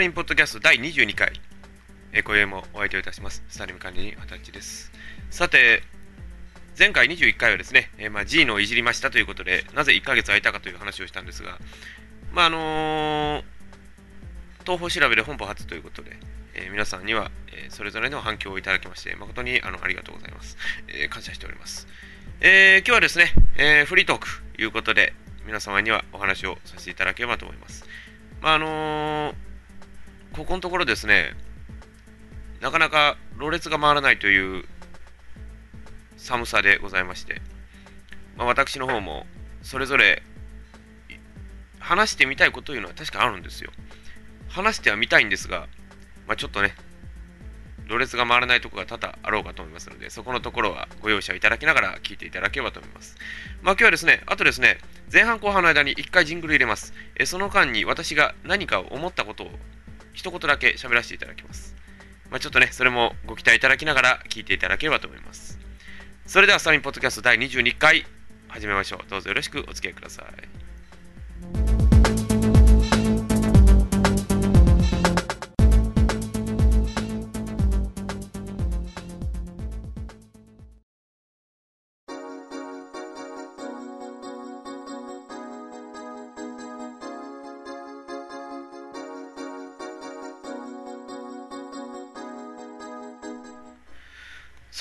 リンポッドキャスト第22回、えー、今宵もお相手をいたします。スタリン管理人、二十歳です。さて、前回21回はですね、えー、まあ、G のいじりましたということで、なぜ1ヶ月空いたかという話をしたんですが、まあ、あのー、東方調べで本邦初ということで、えー、皆さんには、えそれぞれの反響をいただきまして、誠にあのありがとうございます。え感謝しております。え今日はですね、えフリートークということで、皆様にはお話をさせていただければと思います。まあ、あのここのところですね、なかなかろれつが回らないという寒さでございまして、まあ、私の方もそれぞれ話してみたいことというのは確かあるんですよ。話してはみたいんですが、まあ、ちょっとね、ろれつが回らないところが多々あろうかと思いますので、そこのところはご容赦いただきながら聞いていただければと思います。まあ、今日はですね、あとですね、前半後半の間に1回ジングル入れます。えその間に私が何かを思ったことを一言だけ喋らせていただきます。まあ、ちょっとね、それもご期待いただきながら聞いていただければと思います。それでは、スタミンポッドキャスト第22回始めましょう。どうぞよろしくお付き合いください。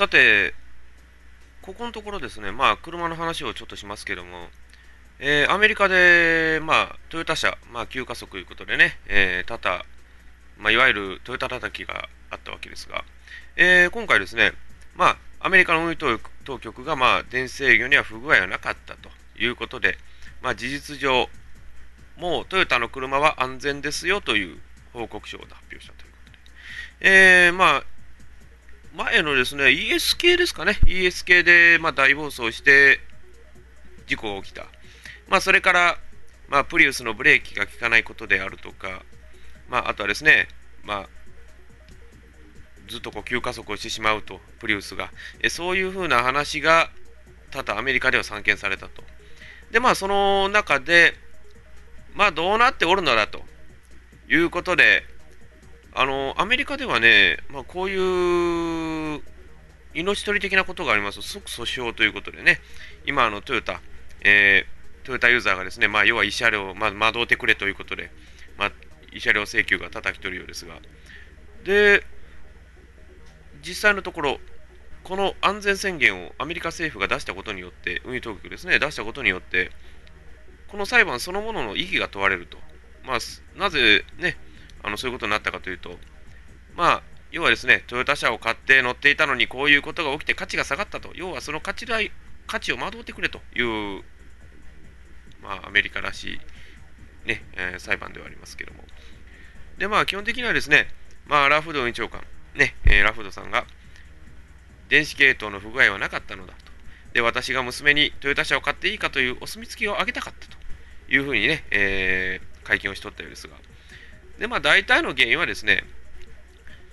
て、ここのところですね、まあ、車の話をちょっとしますけども、えー、アメリカで、まあ、トヨタ車、まあ、急加速ということでね、えー、タタ、まあ、いわゆるトヨタ叩きがあったわけですが、えー、今回ですね、まあ、アメリカの運輸当局が、まあ、電子制御には不具合はなかったということで、まあ、事実上、もうトヨタの車は安全ですよという報告書を発表したということで、えー、まあ、前のですね、ES 系ですかね、ES 系で、まあ、大暴走して事故が起きた。まあ、それから、まあ、プリウスのブレーキが効かないことであるとか、まあ、あとはですね、まあ、ずっとこう急加速をしてしまうと、プリウスが。えそういうふうな話が多々アメリカでは散見されたと。で、まあ、その中で、まあ、どうなっておるのだということで、あのアメリカではね、まあ、こういう命取り的なことがありますと即訴訟ということでね、今、あのトヨタ、えー、トヨタユーザーがですね、まあ、要は慰謝料、まあ、惑うてくれということで、まあ、慰謝料請求が叩き取るようですが、で、実際のところ、この安全宣言をアメリカ政府が出したことによって、運輸当局ですね、出したことによって、この裁判そのものの意義が問われると。まあ、なぜね、あのそういうことになったかというと、まあ、要はですね、トヨタ車を買って乗っていたのにこういうことが起きて価値が下がったと、要はその価値代価値を惑ってくれという、まあ、アメリカらしい、ねえー、裁判ではありますけども。で、まあ、基本的にはですね、まあ、ラフード運輸長官、ねえー、ラフードさんが、電子系統の不具合はなかったのだと。で、私が娘にトヨタ車を買っていいかというお墨付きをあげたかったというふうにね、えー、会見をしとったようですが、で、まあ、大体の原因はですね、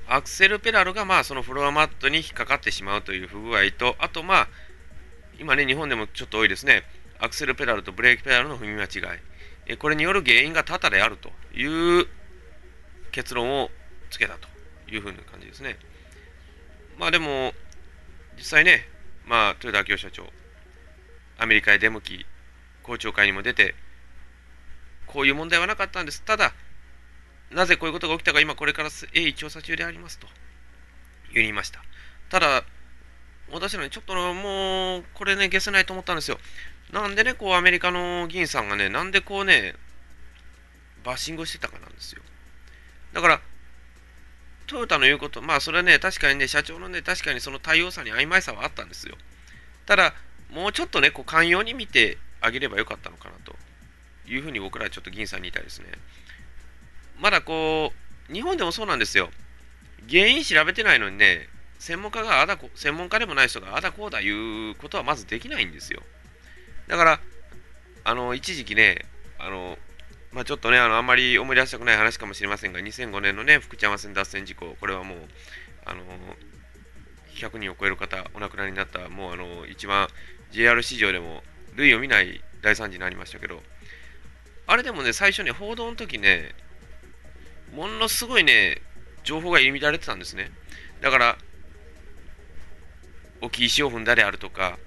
アクセルペダルがまあそのフロアマットに引っかかってしまうという不具合と、あとまあ、今ね、日本でもちょっと多いですね、アクセルペダルとブレーキペダルの踏み間違い、これによる原因が多々であるという結論をつけたというふうな感じですね。まあでも、実際ね、まあ、豊田明夫社長、アメリカへ出向き、公聴会にも出て、こういう問題はなかったんです。ただ、なぜこういうことが起きたか今これから鋭意調査中でありますと言いました。ただ、私らにちょっともうこれね、消せないと思ったんですよ。なんでね、こうアメリカの議員さんがね、なんでこうね、バッシングしてたかなんですよ。だから、トヨタの言うこと、まあそれはね、確かにね、社長のね、確かにその対応さに曖昧さはあったんですよ。ただ、もうちょっとね、こう寛容に見てあげればよかったのかなというふうに僕らはちょっと議員さんに言いたいですね。まだこう、日本でもそうなんですよ。原因調べてないのにね、専門家があだこ、専門家でもない人があだこうだ言うことはまずできないんですよ。だから、あの、一時期ね、あの、まあ、ちょっとね、あの、あんまり思い出したくない話かもしれませんが、2005年のね、福知山線脱線事故、これはもう、あの、100人を超える方、お亡くなりになった、もうあの、一番 JR 史上でも類を見ない大惨事になりましたけど、あれでもね、最初ね、報道の時ね、ものすごいね、情報が入り乱れてたんですね。だから、置き石を踏んだであるとか、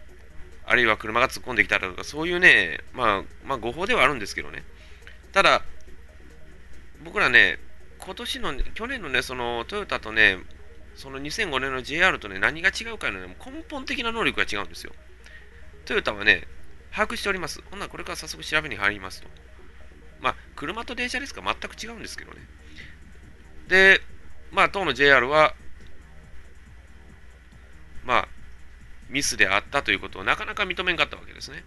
あるいは車が突っ込んできたりとか、そういうね、まあ、まあ、誤報ではあるんですけどね。ただ、僕らね、今年の、去年のね、そのトヨタとね、その2005年の JR とね、何が違うかのね、根本的な能力が違うんですよ。トヨタはね、把握しております。ほんならこれから早速調べに入りますと。まあ、車と電車ですか全く違うんですけどね。で、まあ、当の JR は、まあ、ミスであったということをなかなか認めんかったわけですね。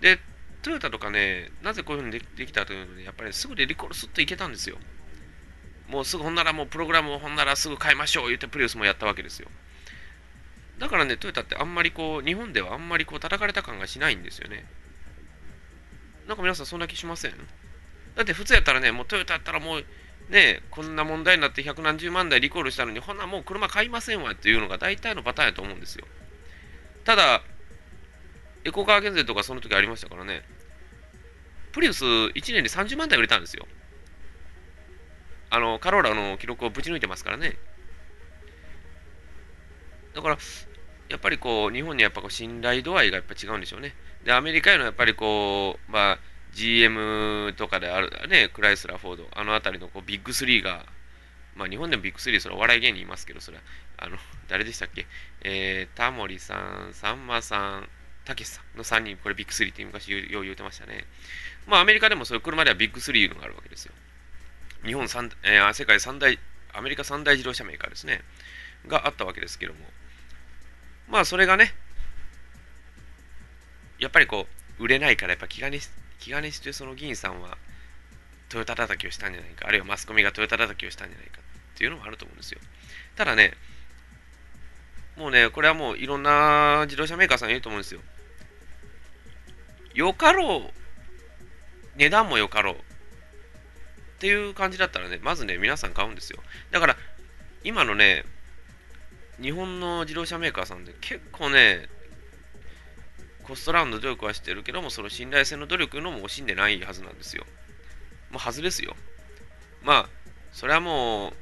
で、トヨタとかね、なぜこういうふうにできたというので、やっぱりすぐでリコールすっといけたんですよ。もうすぐほんならもうプログラムをほんならすぐ変えましょう言ってプリウスもやったわけですよ。だからね、トヨタってあんまりこう、日本ではあんまりこう叩かれた感がしないんですよね。なんか皆さんそんな気しません？だって普通やったらね、もうトヨタやったらもうね、こんな問題になって百何十万台リコールしたのに、ほんなもう車買いませんわっていうのが大体のパターンやと思うんですよ。ただ、エコカー減税とかその時ありましたからね、プリウス1年で30万台売れたんですよ。あの、カローラの記録をぶち抜いてますからね。だから、やっぱりこう、日本にやっぱこう信頼度合いがやっぱ違うんでしょうね。で、アメリカへのやっぱりこう、まあ、GM とかであるね、クライスラー、フォード、あの辺りのこうビッグ3が、まあ日本でもビッグ3、それはお笑い芸人いますけど、それは、あの、誰でしたっけ？えー、タモリさん、さんまさん、たけしさんの3人、これビッグ3って昔よう言うてましたね。まあアメリカでもそういう車ではビッグ3いうのがあるわけですよ。日本三、えー、世界三大、アメリカ三大自動車メーカーですね。があったわけですけども。まあそれがね、やっぱりこう、売れないからやっぱ気兼ね気兼ねしてその議員さんはトヨタ叩きをしたんじゃないか、あるいはマスコミがトヨタ叩きをしたんじゃないかっていうのもあると思うんですよ。ただね、もうね、これはもういろんな自動車メーカーさん言うと思うんですよ。よかろう、値段もよかろうっていう感じだったらね、まずね、皆さん買うんですよ。だから、今のね、日本の自動車メーカーさんで結構ね、コストラウンド努力はしてるけども、その信頼性の努力のも惜しんでないはずなんですよ。もうはずですよ。まあ、それはも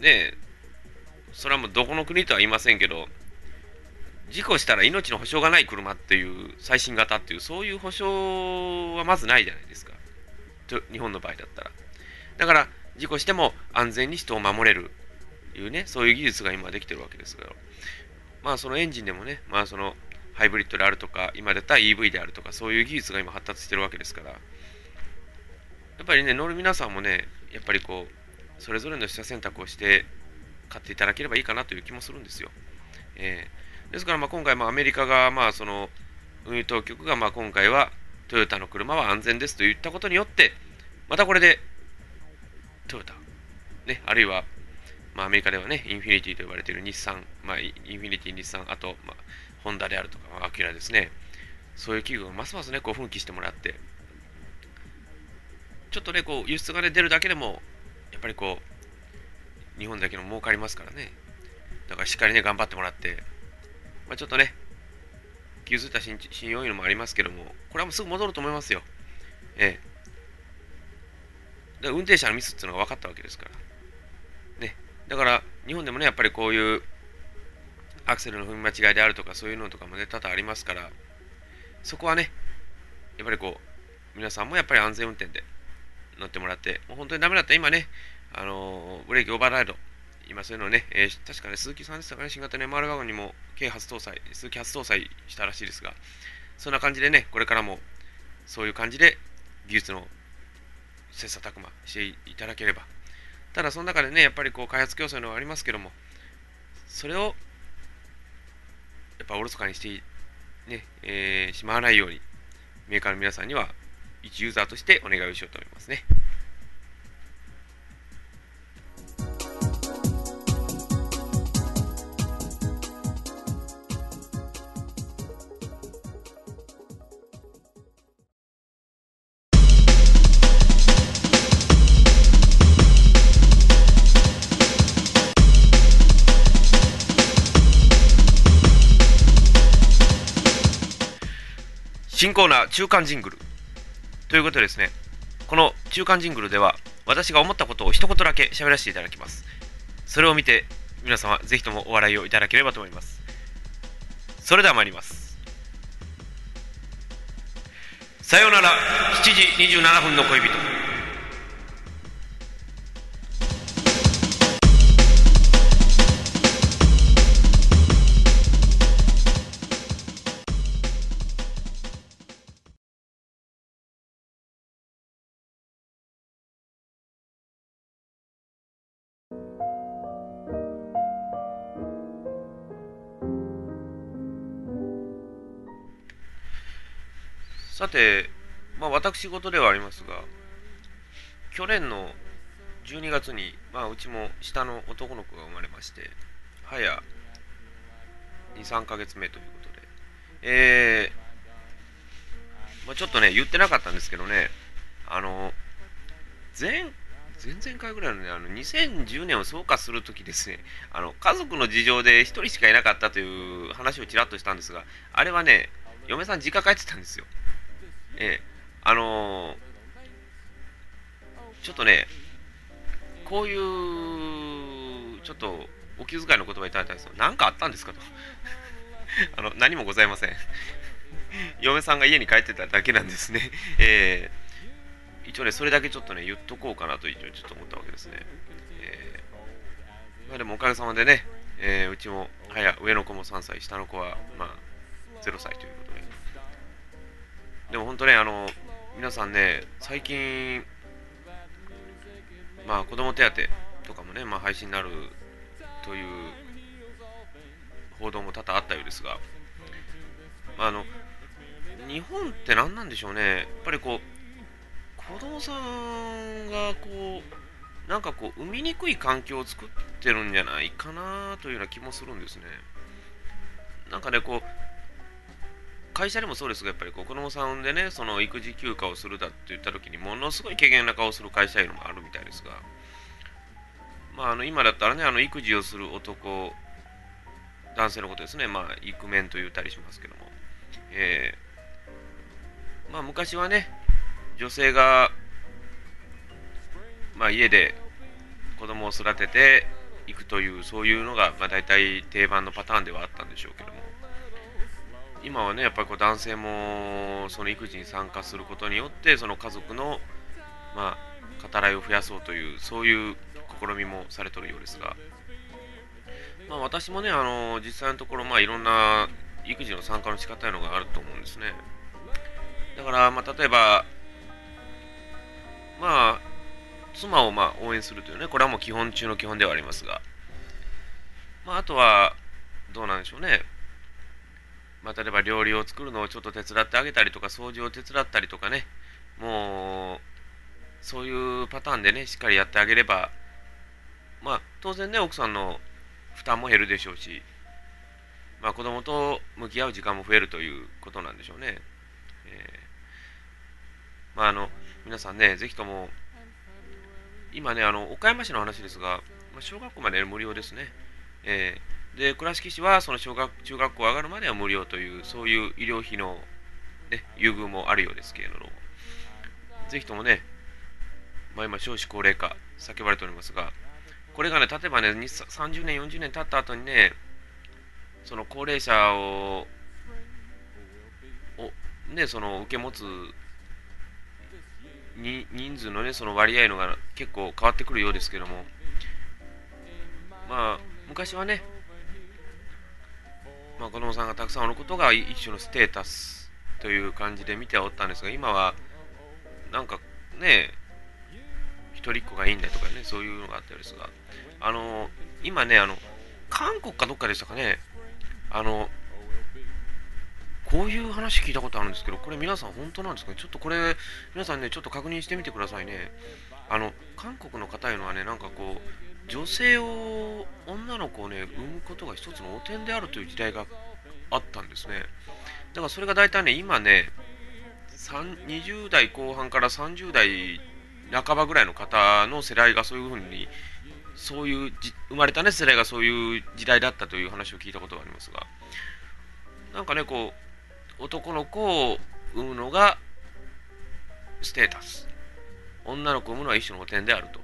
う、ねえそれはもうどこの国とは言いませんけど、事故したら命の保証がない車っていう最新型っていう、そういう保証はまずないじゃないですか。日本の場合だったら。だから、事故しても安全に人を守れるいうね、そういう技術が今できてるわけですから。まあ、そのエンジンでもね、まあ、その、ハイブリッドであるとか、今出た EV であるとか、そういう技術が今発達してるわけですから、やっぱりね、乗る皆さんもね、やっぱりこう、それぞれの下選択をして買っていただければいいかなという気もするんですよ。えー、ですから、ま、今回、まあ、アメリカが、まあ、その、運輸当局が、まあ、今回は、トヨタの車は安全ですと言ったことによって、またこれで、トヨタ、ね、あるいは、まあ、アメリカではね、インフィニティと呼ばれている日産、まあ、インフィニティ、日産、あと、まあ、ホンダであるとか、アキラですね。そういう企業がますますね、こう奮起してもらって、ちょっとね、こう輸出が、ね、出るだけでも、やっぱりこう、日本だけの儲かりますからね。だからしっかりね、頑張ってもらって、まあ、ちょっとね、傷ついた信用いうのもありますけども、これはもうすぐ戻ると思いますよ。ええ。だ運転者のミスっていうのが分かったわけですから。ね。だから、日本でもね、やっぱりこういうアクセルの踏み間違いであるとかそういうのとかもね多々ありますからそこはねやっぱりこう皆さんもやっぱり安全運転で乗ってもらってもう本当にダメだった今ねあの、ブレーキオーバーライド今そういうのね、えー、確かね鈴木さんでしたかね新型の MR ワゴンにも軽初搭載鈴木初搭載したらしいですがそんな感じでねこれからもそういう感じで技術の切磋琢磨していただければ。ただその中でねやっぱりこう開発競争のはありますけどもそれをやっぱおろそかにして、ねえー、しまわないように、メーカーの皆さんには、一ユーザーとしてお願いをしようと思いますね。新コーナー中間ジングルということですねこの中間ジングルでは私が思ったことを一言だけ喋らせていただきます。それを見て、皆様、ぜひともお笑いをいただければと思います。それでは参ります。さようなら、7時27分の恋人。さて、まあ、私事ではありますが、去年の12月に、まあ、うちも下の男の子が生まれまして、早2、3ヶ月目ということで、えー、まあ、ちょっとね、言ってなかったんですけどね、あの、前、前々回ぐらいのね、あの2010年を総括するときですね、あの家族の事情で1人しかいなかったという話をちらっとしたんですが、あれはね、嫁さん実家帰ってたんですよ。えー、あの、ちょっとね、こういう、ちょっと、お気遣いの言葉いただいたんですよ。何かあったんですかと。あの、何もございません。嫁さんが家に帰ってただけなんですね。えー、一応ね、それだけちょっとね、言っとこうかなと一応ちょっと思ったわけですね。えー、まあでもおかげさまでね、えー、うちも、はや、上の子も3歳、下の子は、まあ、0歳というで、も本当ね、あの、皆さんね、最近、まあ、子供手当とかもね、まあ、配信になるという報道も多々あったようですが、まあの、日本って何なんでしょうね、やっぱりこう、子供さんがこう、なんかこう、産みにくい環境を作ってるんじゃないかなというような気もするんですね。なんかね、こう、会社でもそうですが、やっぱりこう子供さん産んでね、その育児休暇をするだって言った時に、ものすごい軽減な顔をする会社いうのもあるみたいですが、まあ、あの今だったらね、あの育児をする男、男性のことですね、まあ、イクメンと言ったりしますけども、えー、まあ、昔はね、女性が、まあ、家で子供を育てていくという、そういうのが、まあ、大体定番のパターンではあったんでしょうけども、今はねやっぱりこう男性もその育児に参加することによってその家族のまあ語らいを増やそうというそういう試みもされてるようですが、まあ、私もねあの実際のところまあいろんな育児の参加の仕方いうのがあると思うんですね。だからまあ例えばまあ妻をまあ応援するというねこれはもう基本中の基本ではありますが。まああとはどうなんでしょうね。まあ、例えば料理を作るのをちょっと手伝ってあげたりとか、掃除を手伝ったりとかね、もう、そういうパターンでね、しっかりやってあげれば、まあ、当然ね、奥さんの負担も減るでしょうし、まあ、子供と向き合う時間も増えるということなんでしょうね。えー、まあ、あの、皆さんね、ぜひとも、今ね、あの、岡山市の話ですが、まあ、小学校まで無料ですね。えーで倉敷市はその小学中学校上がるまでは無料というそういう医療費の、ね、優遇もあるようですけれども。ぜひともね、まあ、今少子高齢化叫ばれておりますがこれがね例えばね30年40年経った後にねその高齢者ををねその受け持つに人数のねその割合のが結構変わってくるようですけども。まあ昔はねまあ、子供さんがたくさんおることが一種のステータスという感じで見ておったんですが今はなんかね一人っ子がいいんだとかねそういうのがあったんですがあの今ねあの韓国かどっかでしたかねあのこういう話聞いたことあるんですけどこれ皆さん本当なんですかね？ちょっとこれ皆さんねちょっと確認してみてくださいね。あの韓国の方いうのはねなんかこう女性を女の子をね産むことが一つの汚点であるという時代があったんですね。だからそれが大体ね今ね20代後半から30代半ばぐらいの方の世代がそういうふうにそういう生まれたね世代がそういう時代だったという話を聞いたことがありますが。なんかねこう男の子を産むのがステータス。女の子を産むのは一種の汚点であると。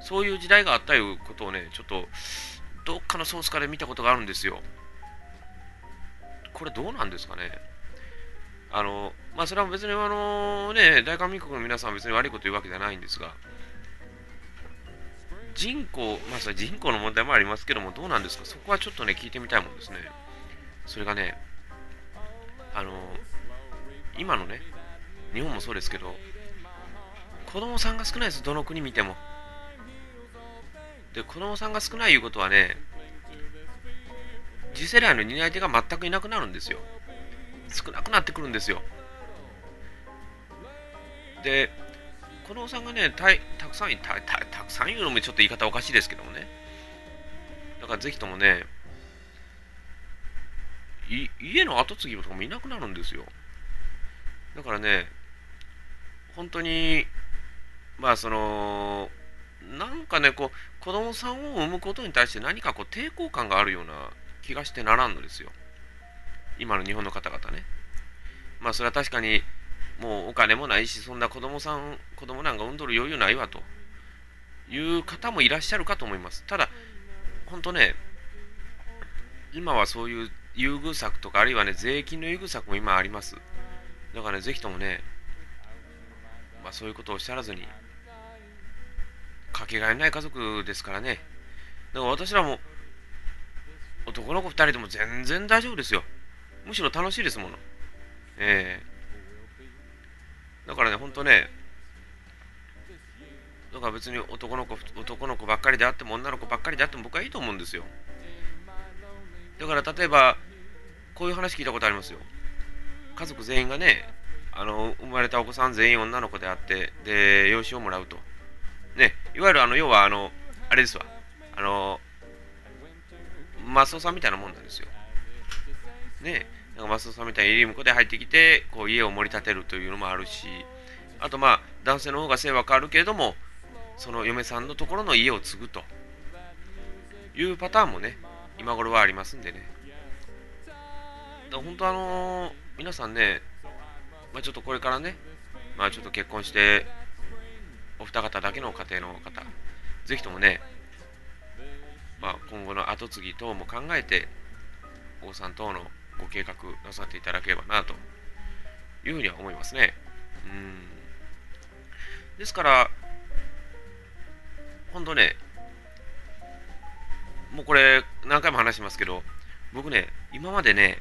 そういう時代があったいうことをね、ちょっと、どっかのソースから見たことがあるんですよ。これどうなんですかね。あの、まあ、それは別にあのね、大韓民国の皆さんは別に悪いこと言うわけじゃないんですが、人口、まあ、それ人口の問題もありますけども、どうなんですか、そこはちょっとね、聞いてみたいもんですね。それがね、あの、今のね、日本もそうですけど、子供さんが少ないです、どの国見ても。で、子供さんが少ないいうことはね、次世代の担い手が全くいなくなるんですよ。少なくなってくるんですよ。で、子供さんがね、たたくさんたた、たくさん言うのもちょっと言い方おかしいですけどもね。だからぜひともね、家の跡継ぎとかもいなくなるんですよ。だからね、本当に、まあその、なんかね、こう、子供さんを産むことに対して何かこう抵抗感があるような気がしてならんのですよ。今の日本の方々ね。まあそれは確かに、もうお金もないし、そんな子供さん、子供なんか産んどる余裕ないわという方もいらっしゃるかと思います。ただ、本当ね、今はそういう優遇策とか、あるいはね、税金の優遇策も今あります。だからね、ぜひともね、まあ、そういうことをおっしゃらずに、かけがえない家族ですからね。だから私らも、男の子2人でも全然大丈夫ですよ。むしろ楽しいですもの。ええー、だからね、ほんとね、だから別に男の子男の子ばっかりであっても女の子ばっかりであっても僕はいいと思うんですよ。だから例えば、こういう話聞いたことありますよ。家族全員がね、あの生まれたお子さん全員女の子であって、で、養子をもらうと。いわゆるあの、要はあの、あれですわ。あの、マスオさんみたいなもんなんですよ。ね、なんかマスオさんみたいにリムコで入ってきて、こう家を盛り立てるというのもあるし、あとまあ、男性の方が姓は変わるけれども、その嫁さんのところの家を継ぐというパターンもね、今頃はありますんでね。だ本当あのー、皆さんね、まあ、ちょっとこれからね、まあちょっと結婚して、お二方だけの家庭の方、ぜひともね、まあ、今後の後継ぎ等も考えて、王さん等のご計画なさっていただければなというふうには思いますね。うんですから、本当ね、もうこれ何回も話しますけど、僕ね、今までね、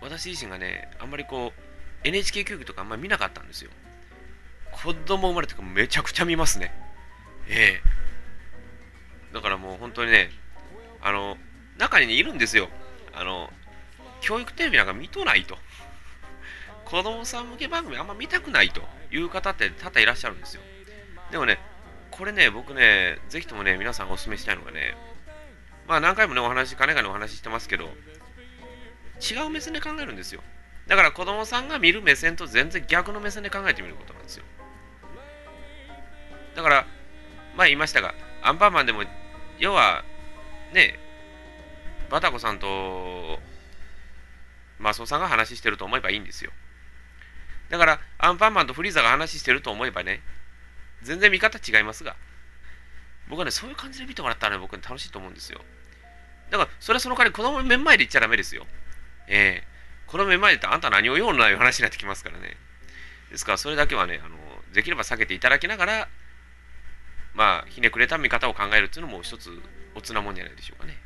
私自身がね、あんまりこう、NHK 教育とかあんまり見なかったんですよ。子供生まれてからめちゃくちゃ見ますね。ええー、だからもう本当にね、あの、中に、ね、いるんですよ。あの、教育テレビなんか見とないと。子供さん向け番組あんま見たくないという方って多々いらっしゃるんですよ。でもね、これね、僕ね、ぜひともね、皆さんお勧めしたいのがね、まあ何回もね、お話、金がのお話してますけど、違う目線で考えるんですよ。だから子供さんが見る目線と全然逆の目線で考えてみることなんですよ。だから、前言いましたが、アンパンマンでも、要は、ね、バタコさんとマスオさんが話してると思えばいいんですよ。だから、アンパンマンとフリーザが話してると思えばね、全然見方違いますが、僕はね、そういう感じで見てもらったらね、僕は楽しいと思うんですよ。だから、それはその代わり子供の目の前で言っちゃダメですよ。ええー、子供の目の前で言ってあんた何を言うのない話になってきますからね。ですから、それだけはね、あの、できれば避けていただきながら、まあ、ひねくれた見方を考えるっていうのも一つおつなもんじゃないでしょうかね。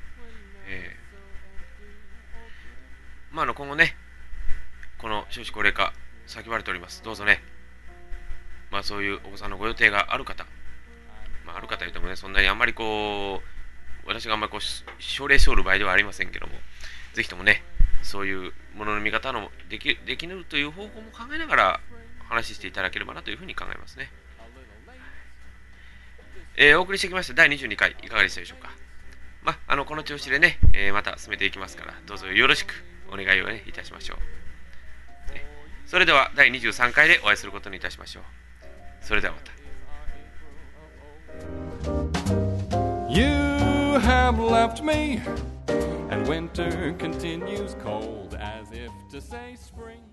えー、まあ、あの、今後ね、この少子高齢化、叫ばれております。どうぞね、まあ、そういうお子さんのご予定がある方、まあ、ある方言ってもね、そんなにあんまりこう、私があんまりこう、奨励しおる場合ではありませんけども、ぜひともね、そういうものの見方のできできるという方法も考えながら話していただければなというふうに考えますね。えー、お送りしてきました第22回、いかがでしたでしょうか？まあ、あの、この調子でね、えー、また進めていきますから、どうぞよろしくお願いをね、いたしましょう。それでは、第23回でお会いすることにいたしましょう。それではまた。You have left me, and winter continues cold as if to say spring.